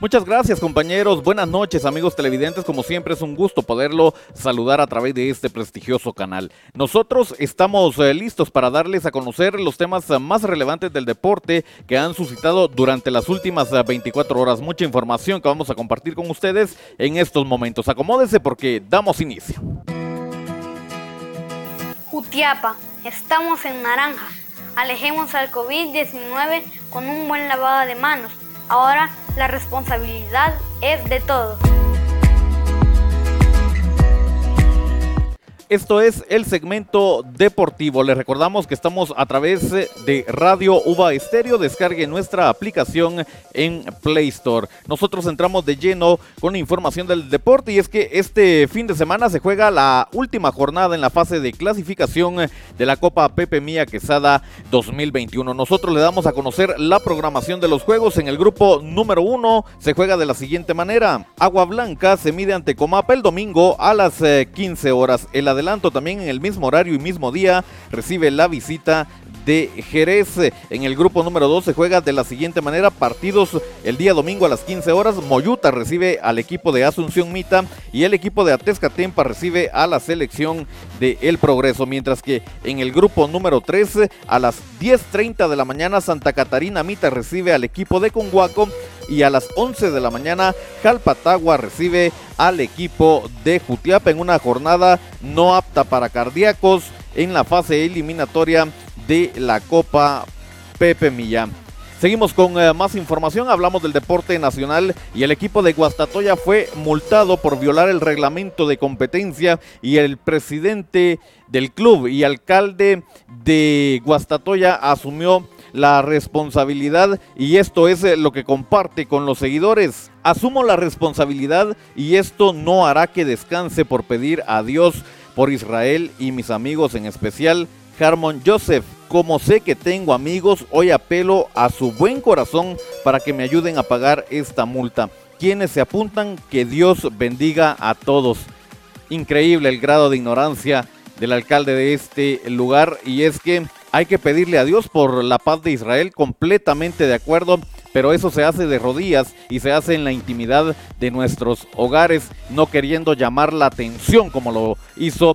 Muchas gracias compañeros, buenas noches amigos televidentes, como siempre es un gusto poderlo saludar a través de este prestigioso canal. Nosotros estamos eh, listos para darles a conocer los temas eh, más relevantes del deporte que han suscitado durante las últimas 24 eh, horas. Mucha información que vamos a compartir con ustedes en estos momentos. Acomódese porque damos inicio. Jutiapa, estamos en naranja. Alejemos al COVID-19 con un buen lavado de manos Ahora la responsabilidad es de todos. Esto es el segmento deportivo. Les recordamos que estamos a través de Radio Uva Estéreo. Descargue nuestra aplicación en Play Store. Nosotros entramos de lleno con información del deporte y es que este fin de semana se juega la última jornada en la fase de clasificación de la Copa Pepe Mía Quesada 2021. Nosotros le damos a conocer la programación de los juegos. En el grupo número uno se juega de la siguiente manera. Agua Blanca se mide ante Comapa el domingo a las 15 eh, horas. El adelanto también en el mismo horario y mismo día recibe la visita de Jerez. En el grupo número 2 se juega de la siguiente manera, partidos el día domingo a las 15 horas, Moyuta recibe al equipo de Asunción Mita y el equipo de Atezcatempa recibe a la selección de El Progreso, mientras que en el grupo número 3 a las 10.30 de la mañana Santa Catarina Mita recibe al equipo de Conguaco y a las 11 de la mañana Jalpatagua recibe al equipo de Jutiapa en una jornada no apta para cardíacos en la fase eliminatoria de la Copa Pepe Millán. Seguimos con eh, más información, hablamos del deporte nacional y el equipo de Guastatoya fue multado por violar el reglamento de competencia y el presidente del club y alcalde de Guastatoya asumió la responsabilidad y esto es eh, lo que comparte con los seguidores. Asumo la responsabilidad y esto no hará que descanse por pedir a Dios por Israel y mis amigos en especial Harmon Joseph. Como sé que tengo amigos, hoy apelo a su buen corazón para que me ayuden a pagar esta multa. Quienes se apuntan, que Dios bendiga a todos. Increíble el grado de ignorancia del alcalde de este lugar y es que hay que pedirle a Dios por la paz de Israel, completamente de acuerdo, pero eso se hace de rodillas y se hace en la intimidad de nuestros hogares, no queriendo llamar la atención como lo hizo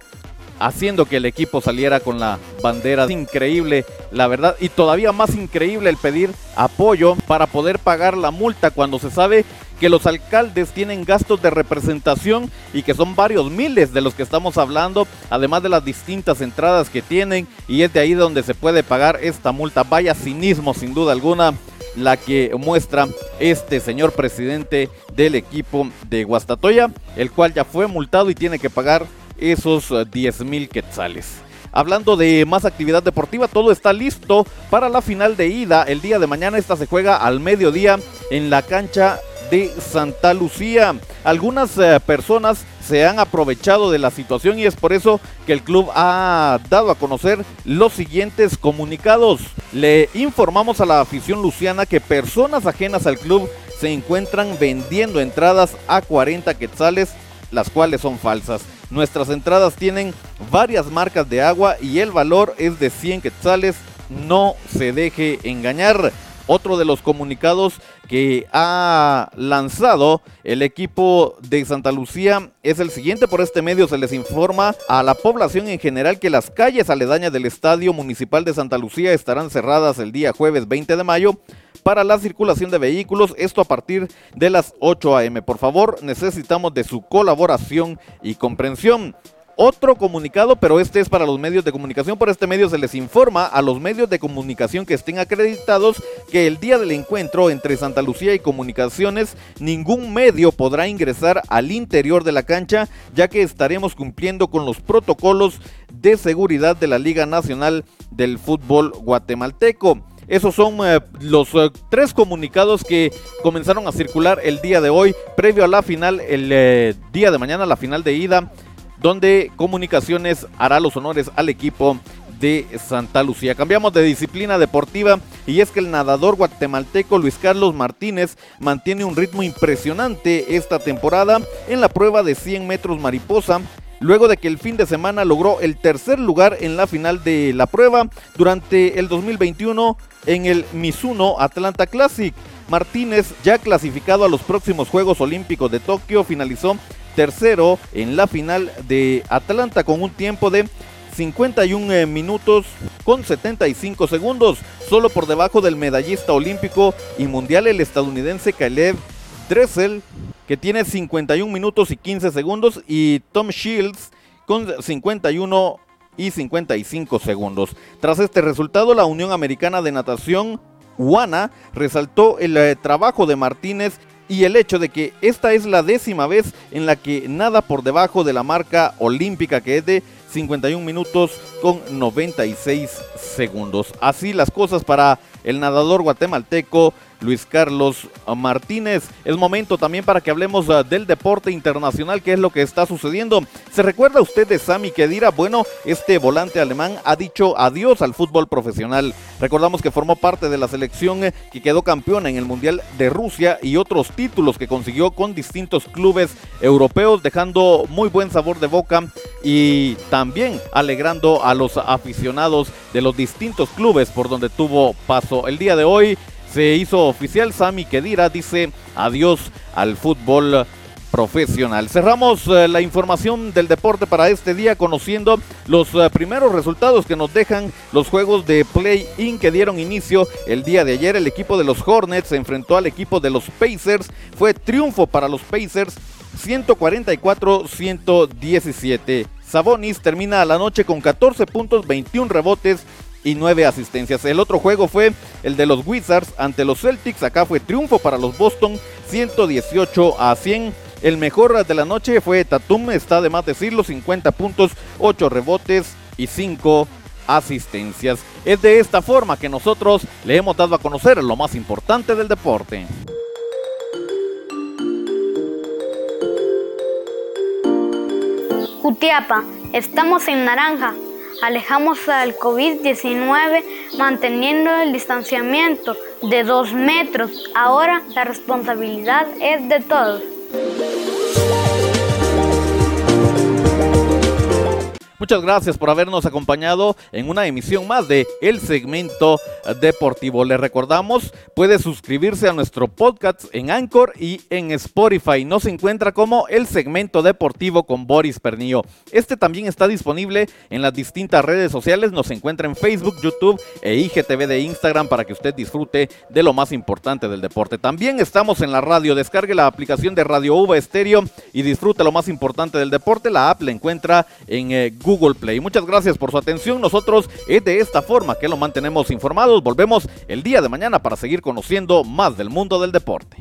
haciendo que el equipo saliera con la bandera. Increíble, la verdad, y todavía más increíble el pedir apoyo para poder pagar la multa cuando se sabe que los alcaldes tienen gastos de representación y que son varios miles de los que estamos hablando, además de las distintas entradas que tienen, y es de ahí donde se puede pagar esta multa. Vaya cinismo, sin duda alguna la que muestra este señor presidente del equipo de Guastatoya, el cual ya fue multado y tiene que pagar esos 10 eh, mil quetzales. Hablando de más actividad deportiva, todo está listo para la final de ida. El día de mañana esta se juega al mediodía en la cancha de Santa Lucía. Algunas eh, personas se han aprovechado de la situación y es por eso que el club ha dado a conocer los siguientes comunicados. Le informamos a la afición luciana que personas ajenas al club se encuentran vendiendo entradas a 40 quetzales, las cuales son falsas. Nuestras entradas tienen varias marcas de agua y el valor es de 100 quetzales. No se deje engañar. Otro de los comunicados que ha lanzado el equipo de Santa Lucía es el siguiente. Por este medio se les informa a la población en general que las calles aledañas del Estadio Municipal de Santa Lucía estarán cerradas el día jueves 20 de mayo para la circulación de vehículos, esto a partir de las 8 a.m. Por favor, necesitamos de su colaboración y comprensión. Otro comunicado, pero este es para los medios de comunicación. Por este medio se les informa a los medios de comunicación que estén acreditados que el día del encuentro entre Santa Lucía y Comunicaciones, ningún medio podrá ingresar al interior de la cancha, ya que estaremos cumpliendo con los protocolos de seguridad de la Liga Nacional del Fútbol Guatemalteco. Esos son eh, los eh, tres comunicados que comenzaron a circular el día de hoy, previo a la final, el eh, día de mañana, la final de ida, donde Comunicaciones hará los honores al equipo de Santa Lucía. Cambiamos de disciplina deportiva y es que el nadador guatemalteco Luis Carlos Martínez mantiene un ritmo impresionante esta temporada en la prueba de 100 metros mariposa luego de que el fin de semana logró el tercer lugar en la final de la prueba durante el 2021 en el Mizuno Atlanta Classic. Martínez, ya clasificado a los próximos Juegos Olímpicos de Tokio, finalizó tercero en la final de Atlanta con un tiempo de 51 eh, minutos con 75 segundos, solo por debajo del medallista olímpico y mundial el estadounidense Caleb Dressel, que tiene 51 minutos y 15 segundos, y Tom Shields con 51 y 55 segundos. Tras este resultado, la Unión Americana de Natación, UANA, resaltó el eh, trabajo de Martínez y el hecho de que esta es la décima vez en la que nada por debajo de la marca olímpica que es de 51 minutos con 96 segundos. Así las cosas para el nadador guatemalteco Luis Carlos Martínez. Es momento también para que hablemos ah, del deporte internacional, que es lo que está sucediendo. ¿Se recuerda usted de Sami Kedira? Bueno, este volante alemán ha dicho adiós al fútbol profesional. Recordamos que formó parte de la selección eh, que quedó campeona en el Mundial de Rusia y otros títulos que consiguió con distintos clubes europeos, dejando muy buen sabor de boca y también alegrando a los aficionados de los distintos clubes por donde tuvo paso. El día de hoy se hizo oficial. Sami Kedira dice adiós al fútbol profesional. Cerramos eh, la información del deporte para este día conociendo los eh, primeros resultados que nos dejan los juegos de play-in que dieron inicio el día de ayer. El equipo de los Hornets se enfrentó al equipo de los Pacers. Fue triunfo para los Pacers 144-117. Sabonis termina la noche con 14 puntos, 21 rebotes y nueve asistencias. El otro juego fue el de los Wizards ante los Celtics. Acá fue triunfo para los Boston 118 a 100. El mejor de la noche fue Tatum, está de más decirlo, 50 puntos, 8 rebotes y 5 asistencias. Es de esta forma que nosotros le hemos dado a conocer lo más importante del deporte. Jutiapa, estamos en naranja alejamos al COVID-19 manteniendo el distanciamiento de dos metros. Ahora la responsabilidad es de todos. Muchas gracias por habernos acompañado en una emisión más de El Segmento Deportivo. Le recordamos, puede suscribirse a nuestro podcast en Anchor y en Spotify. Nos encuentra como El Segmento Deportivo con Boris Pernillo. Este también está disponible en las distintas redes sociales. Nos encuentra en Facebook, YouTube e IGTV de Instagram para que usted disfrute de lo más importante del deporte. También estamos en la radio. Descargue la aplicación de Radio Uva Estéreo y disfrute lo más importante del deporte. La app la encuentra en eh, Google Play. Muchas gracias por su atención. Nosotros es de esta forma que lo mantenemos informados. Volvemos el día de mañana para seguir conociendo más del mundo del deporte.